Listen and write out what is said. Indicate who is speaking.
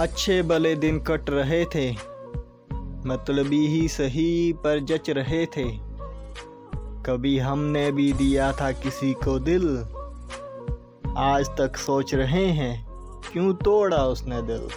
Speaker 1: अच्छे भले दिन कट रहे थे, मतलबी ही सही पर जच रहे थे। कभी हमने भी दिया था किसी को दिल, आज तक सोच रहे हैं, क्यों तोड़ा उसने दिल?